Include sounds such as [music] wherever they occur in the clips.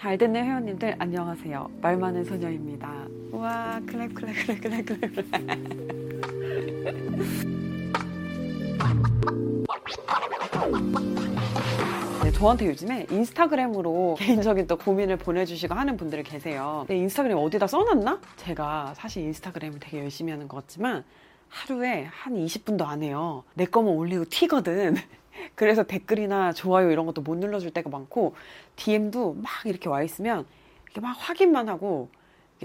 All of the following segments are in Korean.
잘 듣는 회원님들 안녕하세요. 말 많은 소녀입니다. 우와 클랩 클랩 클랩 클랩 클랩. [laughs] 네, 저한테 요즘에 인스타그램으로 [laughs] 개인적인 또 고민을 보내주시고 하는 분들이 계세요. 근데 인스타그램 어디다 써놨나? 제가 사실 인스타그램을 되게 열심히 하는 것 같지만 하루에 한 20분도 안 해요. 내 거만 올리고 튀거든. [laughs] 그래서 댓글이나 좋아요 이런 것도 못 눌러줄 때가 많고 DM도 막 이렇게 와 있으면 이렇게 막 확인만 하고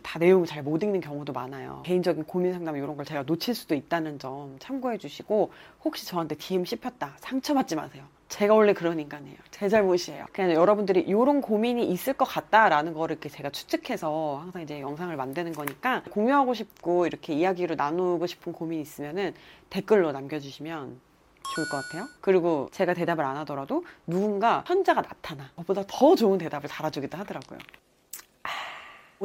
다 내용을 잘 못 읽는 경우도 많아요. 개인적인 고민 상담 이런 걸 제가 놓칠 수도 있다는 점 참고해 주시고 혹시 저한테 DM 씹혔다 상처받지 마세요. 제가 원래 그런 인간이에요. 제 잘못이에요. 그냥 여러분들이 이런 고민이 있을 것 같다라는 거를 이렇게 제가 추측해서 항상 이제 영상을 만드는 거니까 공유하고 싶고 이렇게 이야기로 나누고 싶은 고민이 있으면은 댓글로 남겨주시면 좋을 것 같아요. 그리고 제가 대답을 안 하더라도 누군가 현자가 나타나. 저보다 더 좋은 대답을 달아주기도 하더라고요.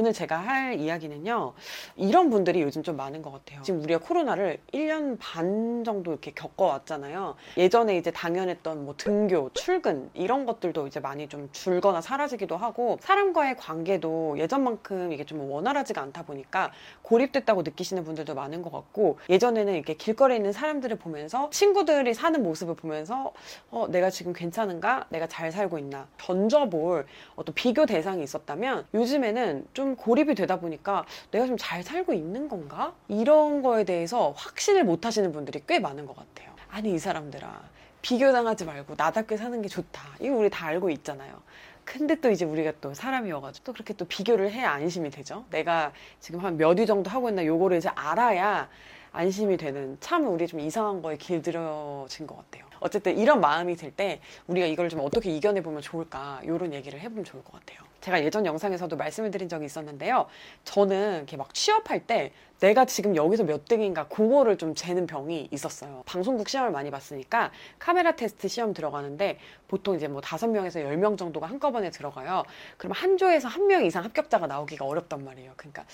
오늘 제가 할 이야기는요. 이런 분들이 요즘 좀 많은 것 같아요. 지금 우리가 코로나를 1년 반 정도 이렇게 겪어왔잖아요. 예전에 이제 당연했던 뭐 등교, 출근 이런 것들도 이제 많이 좀 줄거나 사라지기도 하고 사람과의 관계도 예전만큼 이게 좀 원활하지가 않다 보니까 고립됐다고 느끼시는 분들도 많은 것 같고 예전에는 이렇게 길거리에 있는 사람들을 보면서 친구들이 사는 모습을 보면서 어, 내가 지금 괜찮은가? 내가 잘 살고 있나? 던져볼 어떤 비교 대상이 있었다면 요즘에는 좀 고립이 되다 보니까 내가 좀 잘 살고 있는 건가? 이런 거에 대해서 확신을 못 하시는 분들이 꽤 많은 것 같아요. 아니, 이 사람들아. 비교당하지 말고 나답게 사는 게 좋다. 이거 우리 다 알고 있잖아요. 근데 또 이제 우리가 또 사람이어가지고 또 그렇게 또 비교를 해야 안심이 되죠. 내가 지금 한 몇 위 정도 하고 있나 요거를 이제 알아야 안심이 되는 참 우리 좀 이상한 거에 길들여진 것 같아요. 어쨌든 이런 마음이 들 때 우리가 이걸 좀 어떻게 이겨내 보면 좋을까 이런 얘기를 해보면 좋을 것 같아요. 제가 예전 영상에서도 말씀을 드린 적이 있었는데요. 저는 이렇게 막 취업할 때 내가 지금 여기서 몇 등인가 그거를 좀 재는 병이 있었어요. 방송국 시험을 많이 봤으니까 카메라 테스트 시험 들어가는데 보통 이제 뭐 다섯 명에서 열 명 정도가 한꺼번에 들어가요. 그럼 한 조에서 한 명 이상 합격자가 나오기가 어렵단 말이에요. 그러니까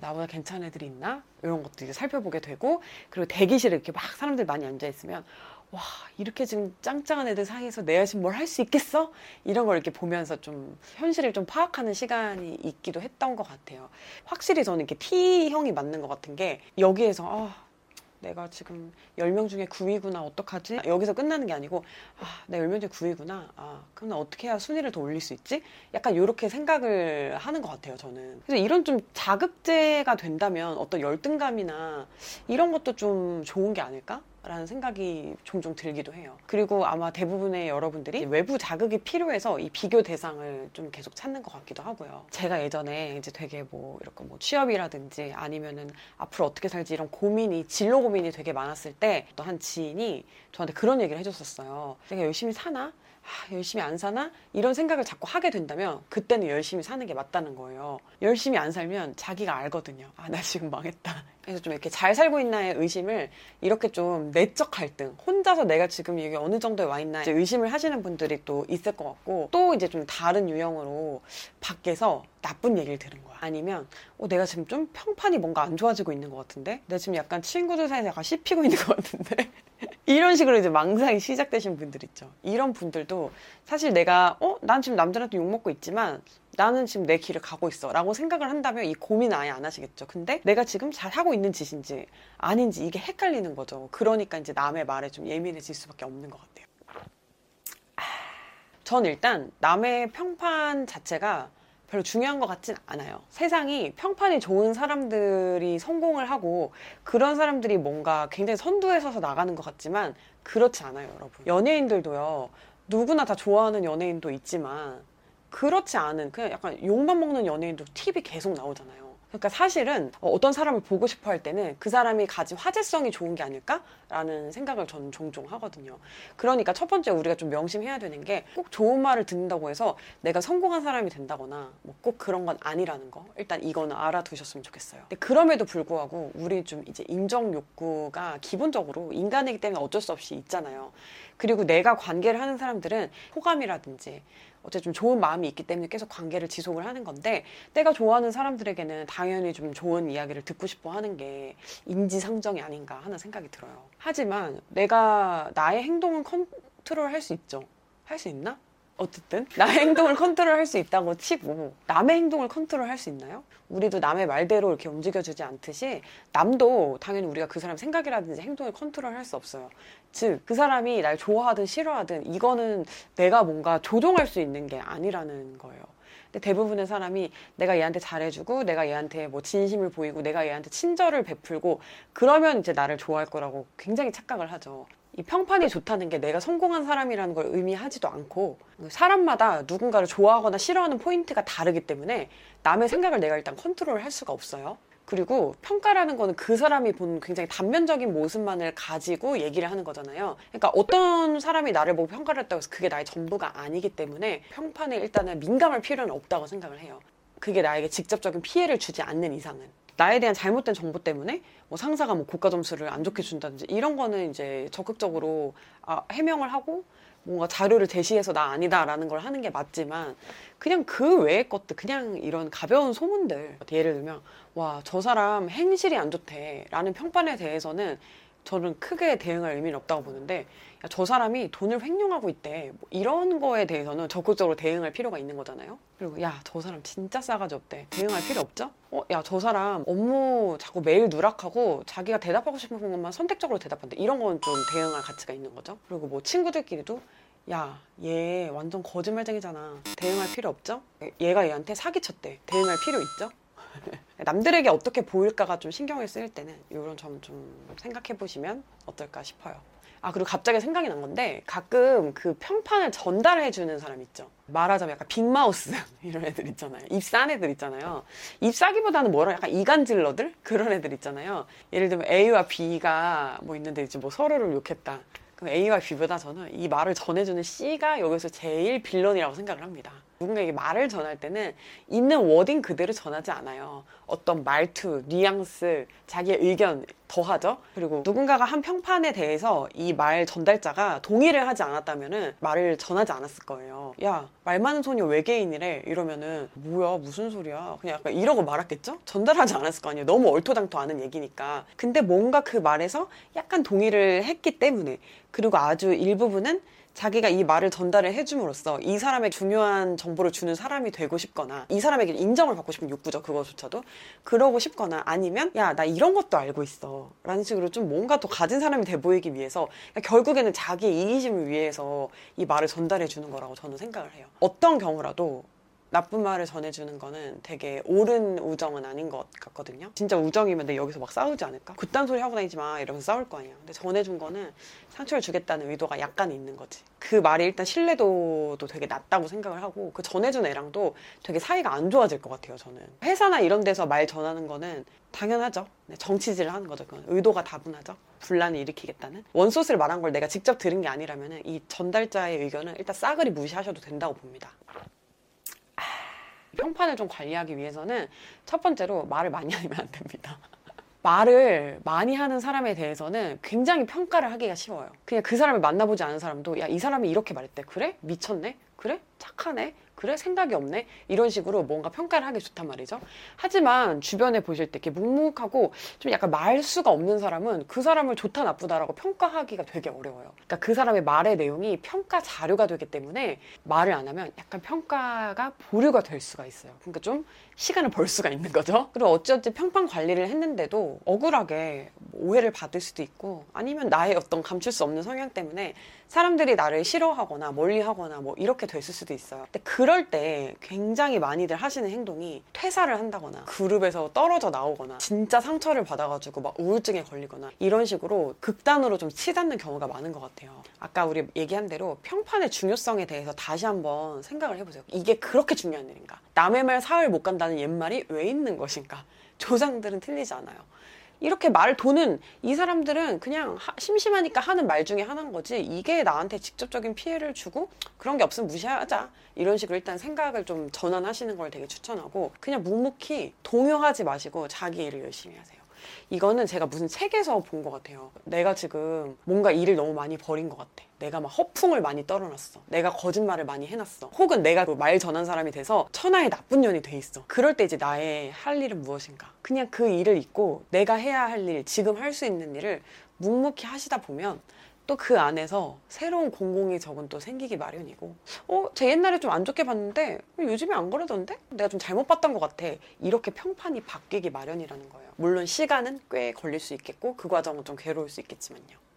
나보다 괜찮은 애들이 있나? 이런 것도 이제 살펴보게 되고 그리고 대기실에 이렇게 막 사람들 많이 앉아 있으면 와 이렇게 지금 짱짱한 애들 사이에서 내가 지금 뭘할 수 있겠어? 이런 걸 이렇게 보면서 좀 현실을 좀 파악하는 시간이 있기도 했던 것 같아요. 확실히 저는 이렇게 T형이 맞는 것 같은 게 여기에서 아, 내가 지금 10명 중에 9위구나 어떡하지? 여기서 끝나는 게 아니고 아, 내가 10명 중에 9위구나. 아, 그럼 나 어떻게 해야 순위를 더 올릴 수 있지? 약간 이렇게 생각을 하는 것 같아요, 저는. 그래서 이런 좀 자극제가 된다면 어떤 열등감이나 이런 것도 좀 좋은 게 아닐까? 라는 생각이 종종 들기도 해요. 그리고 아마 대부분의 여러분들이 외부 자극이 필요해서 이 비교 대상을 좀 계속 찾는 것 같기도 하고요. 제가 예전에 이제 되게 뭐 이렇게 뭐 취업이라든지 아니면은 앞으로 어떻게 살지 이런 고민이 진로 고민이 되게 많았을 때 또 한 지인이 저한테 그런 얘기를 해줬었어요. 내가 열심히 사나? 아, 열심히 안 사나? 이런 생각을 자꾸 하게 된다면 그때는 열심히 사는 게 맞다는 거예요. 열심히 안 살면 자기가 알거든요. 아, 나 지금 망했다. 그래서 좀 이렇게 잘 살고 있나의 의심을 이렇게 좀 내적 갈등, 혼자서 내가 지금 여기 어느 정도에 와 있나 의심을 하시는 분들이 또 있을 것 같고 또 이제 좀 다른 유형으로 밖에서 나쁜 얘기를 들은 거야. 아니면 어, 내가 지금 좀 평판이 뭔가 안 좋아지고 있는 것 같은데? 내가 지금 약간 친구들 사이에서 약간 씹히고 있는 것 같은데? 이런 식으로 이제 망상이 시작되신 분들 있죠. 이런 분들도 사실 내가 어? 난 지금 남들한테 욕먹고 있지만 나는 지금 내 길을 가고 있어 라고 생각을 한다면 이 고민을 아예 안 하시겠죠. 근데 내가 지금 잘 하고 있는 짓인지 아닌지 이게 헷갈리는 거죠. 그러니까 이제 남의 말에 좀 예민해질 수밖에 없는 것 같아요. 전 일단 남의 평판 자체가 별로 중요한 것 같진 않아요. 세상이 평판이 좋은 사람들이 성공을 하고 그런 사람들이 뭔가 굉장히 선두에 서서 나가는 것 같지만 그렇지 않아요, 여러분. 연예인들도요, 누구나 다 좋아하는 연예인도 있지만 그렇지 않은 그냥 약간 욕만 먹는 연예인도 TV 계속 나오잖아요. 그러니까 사실은 어떤 사람을 보고 싶어 할 때는 그 사람이 가진 화제성이 좋은 게 아닐까라는 생각을 저는 종종 하거든요. 그러니까 첫 번째 우리가 좀 명심해야 되는 게 꼭 좋은 말을 듣는다고 해서 내가 성공한 사람이 된다거나 뭐 꼭 그런 건 아니라는 거. 일단 이거는 알아두셨으면 좋겠어요. 근데 그럼에도 불구하고 우리 좀 이제 인정 욕구가 기본적으로 인간이기 때문에 어쩔 수 없이 있잖아요. 그리고 내가 관계를 하는 사람들은 호감이라든지 어쨌든 좀 좋은 마음이 있기 때문에 계속 관계를 지속을 하는 건데 내가 좋아하는 사람들에게는 당연히 좀 좋은 이야기를 듣고 싶어 하는 게 인지상정이 아닌가 하는 생각이 들어요. 하지만 내가 나의 행동은 컨트롤 할 수 있죠. 할 수 있나? 어쨌든 나의 행동을 컨트롤할 수 있다고 치고 남의 행동을 컨트롤할 수 있나요? 우리도 남의 말대로 이렇게 움직여주지 않듯이 남도 당연히 우리가 그 사람 생각이라든지 행동을 컨트롤할 수 없어요. 즉 그 사람이 날 좋아하든 싫어하든 이거는 내가 뭔가 조종할 수 있는 게 아니라는 거예요. 근데 대부분의 사람이 내가 얘한테 잘해주고 내가 얘한테 뭐 진심을 보이고 내가 얘한테 친절을 베풀고 그러면 이제 나를 좋아할 거라고 굉장히 착각을 하죠. 이 평판이 좋다는 게 내가 성공한 사람이라는 걸 의미하지도 않고 사람마다 누군가를 좋아하거나 싫어하는 포인트가 다르기 때문에 남의 생각을 내가 일단 컨트롤 할 수가 없어요. 그리고 평가라는 거는 그 사람이 본 굉장히 단면적인 모습만을 가지고 얘기를 하는 거잖아요. 그러니까 어떤 사람이 나를 보고 평가를 했다고 해서 그게 나의 전부가 아니기 때문에 평판에 일단은 민감할 필요는 없다고 생각을 해요. 그게 나에게 직접적인 피해를 주지 않는 이상은. 나에 대한 잘못된 정보 때문에 뭐 상사가 뭐 고가 점수를 안 좋게 준다든지 이런 거는 이제 적극적으로 아, 해명을 하고 뭔가 자료를 제시해서 나 아니다라는 걸 하는 게 맞지만 그냥 그 외의 것들 그냥 이런 가벼운 소문들 예를 들면 와 저 사람 행실이 안 좋대라는 평판에 대해서는 저는 크게 대응할 의미는 없다고 보는데 야, 저 사람이 돈을 횡령하고 있대 뭐 이런 거에 대해서는 적극적으로 대응할 필요가 있는 거잖아요 그리고 야 저 사람 진짜 싸가지 없대 대응할 필요 없죠 어 야 저 사람 업무 자꾸 매일 누락하고 자기가 대답하고 싶은 것만 선택적으로 대답한대 이런 건 좀 대응할 가치가 있는 거죠 그리고 뭐 친구들끼리도 야, 얘 완전 거짓말쟁이잖아. 대응할 필요 없죠? 얘가 얘한테 사기쳤대. 대응할 필요 있죠? [laughs] 남들에게 어떻게 보일까가 좀 신경을 쓰일 때는 이런 점 좀 생각해 보시면 어떨까 싶어요. 아, 그리고 갑자기 생각이 난 건데 가끔 그 평판을 전달해 주는 사람 있죠. 말하자면 약간 빅마우스 [laughs] 이런 애들 있잖아요. 입싼 애들 있잖아요. 입 싸기보다는 뭐라 약간 이간질러들 그런 애들 있잖아요. 예를 들면 A와 B가 뭐 있는데 이제 뭐 서로를 욕했다. 그럼 A와 B보다 저는 이 말을 전해주는 C가 여기서 제일 빌런이라고 생각을 합니다. 누군가에게 말을 전할 때는 있는 워딩 그대로 전하지 않아요. 어떤 말투, 뉘앙스, 자기의 의견 더하죠. 그리고 누군가가 한 평판에 대해서 이 말 전달자가 동의를 하지 않았다면은 말을 전하지 않았을 거예요. 야, 말 많은 소녀 외계인이래. 이러면은 뭐야, 무슨 소리야. 그냥 약간 이러고 말았겠죠? 전달하지 않았을 거 아니에요. 너무 얼토당토 않은 얘기니까. 근데 뭔가 그 말에서 약간 동의를 했기 때문에 그리고 아주 일부분은 자기가 이 말을 전달을 해줌으로써 이 사람의 중요한 정보를 주는 사람이 되고 싶거나 이 사람에게 인정을 받고 싶은 욕구죠 그거조차도. 그러고 싶거나 아니면 야 나 이런 것도 알고 있어. 라는 식으로 좀 뭔가 더 가진 사람이 돼 보이기 위해서 결국에는 자기 이기심을 위해서 이 말을 전달해 주는 거라고 저는 생각을 해요. 어떤 경우라도 나쁜 말을 전해주는 거는 되게 옳은 우정은 아닌 것 같거든요. 진짜 우정이면 내 여기서 막 싸우지 않을까? 그딴 소리 하고 다니지 마 이러면서 싸울 거 아니야. 근데 전해준 거는 상처를 주겠다는 의도가 약간 있는 거지. 그 말이 일단 신뢰도도 되게 낮다고 생각을 하고 그 전해준 애랑도 되게 사이가 안 좋아질 것 같아요. 저는 회사나 이런 데서 말 전하는 거는 당연하죠. 네, 정치질을 하는 거죠. 그건 의도가 다분하죠. 분란을 일으키겠다는 원소스를 말한 걸 내가 직접 들은 게 아니라면 이 전달자의 의견은 일단 싸그리 무시하셔도 된다고 봅니다. 평판을 좀 관리하기 위해서는 첫 번째로 말을 많이 [laughs] 하면 안 됩니다. 말을 많이 하는 사람에 대해서는 굉장히 평가를 하기가 쉬워요. 그냥 그 사람을 만나보지 않은 사람도 야, 이 사람이 이렇게 말했대. 그래? 미쳤네? 그래? 착하네? 그래? 생각이 없네? 이런 식으로 뭔가 평가를 하기 좋단 말이죠. 하지만 주변에 보실 때 이렇게 묵묵하고 좀 약간 말수가 없는 사람은 그 사람을 좋다 나쁘다라고 평가하기가 되게 어려워요. 그러니까 그 사람의 말의 내용이 평가 자료가 되기 때문에 말을 안 하면 약간 평가가 보류가 될 수가 있어요. 그러니까 좀 시간을 벌 수가 있는 거죠. 그리고 어찌어찌 평판 관리를 했는데도 억울하게 오해를 받을 수도 있고 아니면 나의 어떤 감출 수 없는 성향 때문에 사람들이 나를 싫어하거나 멀리하거나 뭐 이렇게 됐을 수도 있어요. 근데 그럴 때 굉장히 많이들 하시는 행동이 퇴사를 한다거나 그룹에서 떨어져 나오거나 진짜 상처를 받아가지고 막 우울증에 걸리거나 이런 식으로 극단으로 좀 치닫는 경우가 많은 것 같아요. 아까 우리 얘기한 대로 평판의 중요성에 대해서 다시 한번 생각을 해보세요. 이게 그렇게 중요한 일인가? 남의 말 사흘 못 간다는 옛말이 왜 있는 것인가? 조상들은 틀리지 않아요. 이렇게 말 도는 이 사람들은 그냥 하, 심심하니까 하는 말 중에 하나인 거지 이게 나한테 직접적인 피해를 주고 그런 게 없으면 무시하자 이런 식으로 일단 생각을 좀 전환하시는 걸 되게 추천하고 그냥 묵묵히 동요하지 마시고 자기 일을 열심히 하세요. 이거는 제가 무슨 책에서 본 것 같아요. 내가 지금 뭔가 일을 너무 많이 버린 것 같아. 내가 막 허풍을 많이 떨어놨어. 내가 거짓말을 많이 해놨어. 혹은 내가 그말 전한 사람이 돼서 천하의 나쁜 년이 돼 있어. 그럴 때 이제 나의 할 일은 무엇인가? 그냥 그 일을 잊고 내가 해야 할 일, 지금 할 수 있는 일을 묵묵히 하시다 보면 또 그 안에서 새로운 공공이 적은 또 생기기 마련이고 어? 제 옛날에 좀 안 좋게 봤는데 요즘에 안 그러던데? 내가 좀 잘못 봤던 것 같아 이렇게 평판이 바뀌기 마련이라는 거예요 물론 시간은 꽤 걸릴 수 있겠고 그 과정은 좀 괴로울 수 있겠지만요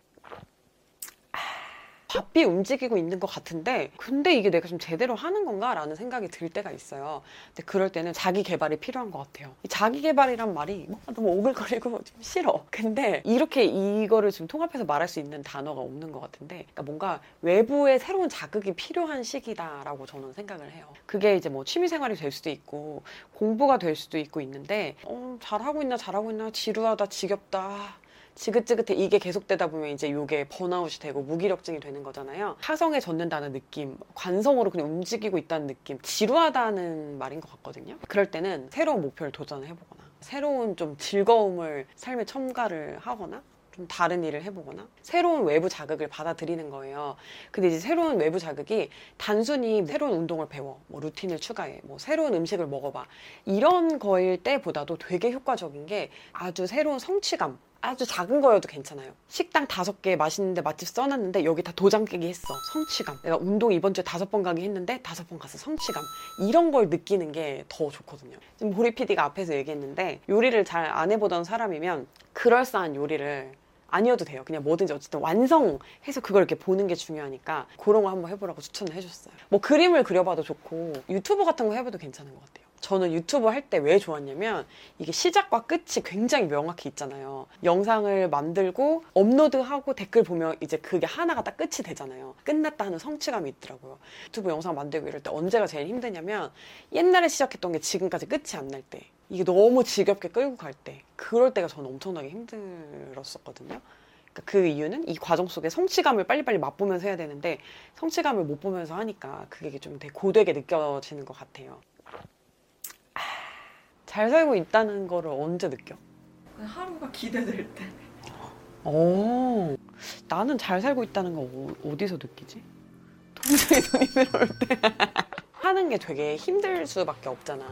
바삐 움직이고 있는 것 같은데 근데 이게 내가 좀 제대로 하는 건가? 라는 생각이 들 때가 있어요. 근데 그럴 때는 자기 개발이 필요한 것 같아요. 이 자기 개발이란 말이 뭐 너무 오글거리고 [laughs] 좀 싫어. 근데 이렇게 이거를 좀 통합해서 말할 수 있는 단어가 없는 것 같은데 그러니까 뭔가 외부의 새로운 자극이 필요한 시기다라고 저는 생각을 해요. 그게 이제 뭐 취미생활이 될 수도 있고 공부가 될 수도 있고 있는데 어, 잘하고 있나 잘하고 있나 지루하다 지겹다 지긋지긋해 이게 계속되다 보면 이제 이게 번아웃이 되고 무기력증이 되는 거잖아요. 타성에 젖는다는 느낌, 관성으로 그냥 움직이고 있다는 느낌, 지루하다는 말인 것 같거든요. 그럴 때는 새로운 목표를 도전을 해보거나 새로운 좀 즐거움을 삶에 첨가를 하거나 좀 다른 일을 해보거나 새로운 외부 자극을 받아들이는 거예요. 근데 이제 새로운 외부 자극이 단순히 새로운 운동을 배워, 뭐 루틴을 추가해, 뭐 새로운 음식을 먹어봐 이런 거일 때보다도 되게 효과적인 게 아주 새로운 성취감 아주 작은 거여도 괜찮아요. 식당 다섯 개 맛있는데 맛집 써놨는데 여기 다 도장 깨기 했어. 성취감. 내가 운동 이번 주에 다섯 번 가기 했는데 다섯 번 가서 성취감. 이런 걸 느끼는 게 더 좋거든요. 지금 보리 PD가 앞에서 얘기했는데 요리를 잘 안 해보던 사람이면 그럴싸한 요리를 아니어도 돼요. 그냥 뭐든지 어쨌든 완성해서 그걸 이렇게 보는 게 중요하니까 그런 거 한번 해보라고 추천을 해줬어요. 뭐 그림을 그려봐도 좋고 유튜브 같은 거 해봐도 괜찮은 것 같아요. 저는 유튜브 할 때 왜 좋았냐면 이게 시작과 끝이 굉장히 명확히 있잖아요. 영상을 만들고 업로드하고 댓글 보면 이제 그게 하나가 딱 끝이 되잖아요. 끝났다 하는 성취감이 있더라고요. 유튜브 영상 만들고 이럴 때 언제가 제일 힘드냐면 옛날에 시작했던 게 지금까지 끝이 안 날 때. 이게 너무 지겹게 끌고 갈 때. 그럴 때가 저는 엄청나게 힘들었었거든요. 그러니까 그 이유는 이 과정 속에 성취감을 빨리빨리 맛보면서 해야 되는데 성취감을 못 보면서 하니까 그게 좀 되게 고되게 느껴지는 것 같아요. 잘 살고 있다는 거를 언제 느껴? 하루가 기대될 때. 어, 나는 잘 살고 있다는 거 어- 어디서 느끼지? 통장에 돈이 들어올 때. [laughs] 하는 게 되게 힘들 수밖에 없잖아.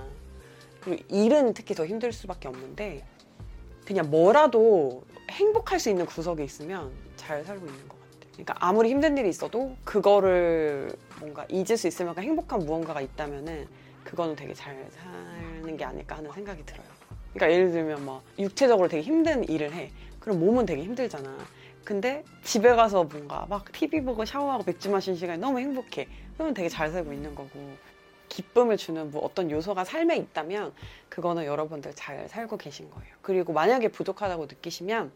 그리고 일은 특히 더 힘들 수밖에 없는데, 그냥 뭐라도 행복할 수 있는 구석에 있으면 잘 살고 있는 것 같아. 그러니까 아무리 힘든 일이 있어도 그거를 뭔가 잊을 수 있을 만큼 행복한 무언가가 있다면은 그거는 되게 잘 사는 게 아닐까 하는 생각이 들어요. 그러니까 예를 들면 막 육체적으로 되게 힘든 일을 해. 그럼 몸은 되게 힘들잖아. 근데 집에 가서 뭔가 막 TV 보고 샤워하고 맥주 마시는 시간이 너무 행복해. 그러면 되게 잘 살고 있는 거고. 기쁨을 주는 뭐 어떤 요소가 삶에 있다면 그거는 여러분들 잘 살고 계신 거예요. 그리고 만약에 부족하다고 느끼시면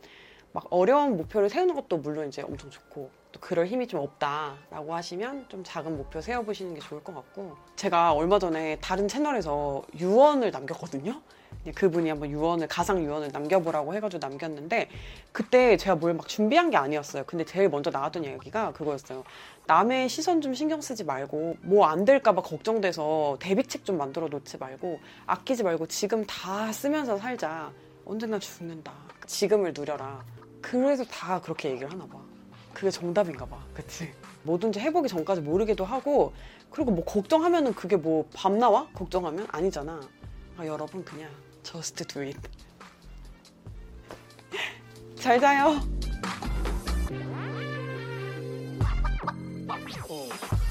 막 어려운 목표를 세우는 것도 물론 이제 엄청 좋고 또 그럴 힘이 좀 없다라고 하시면 좀 작은 목표 세워보시는 게 좋을 것 같고 제가 얼마 전에 다른 채널에서 유언을 남겼거든요. 그분이 한번 유언을 가상 유언을 남겨보라고 해가지고 남겼는데 그때 제가 뭘 막 준비한 게 아니었어요. 근데 제일 먼저 나왔던 이야기가 그거였어요. 남의 시선 좀 신경 쓰지 말고 뭐 안 될까봐 걱정돼서 대비책 좀 만들어 놓지 말고 아끼지 말고 지금 다 쓰면서 살자. 언젠가 죽는다. 지금을 누려라. 그래서 다 그렇게 얘기를 하나 봐. 그게 정답인가 봐. 그치? 뭐든지 해보기 전까지 모르기도 하고, 그리고 뭐 걱정하면은 그게 뭐밥 나와? 걱정하면? 아니잖아. 아, 여러분 그냥 just do it. 잘 자요. 어.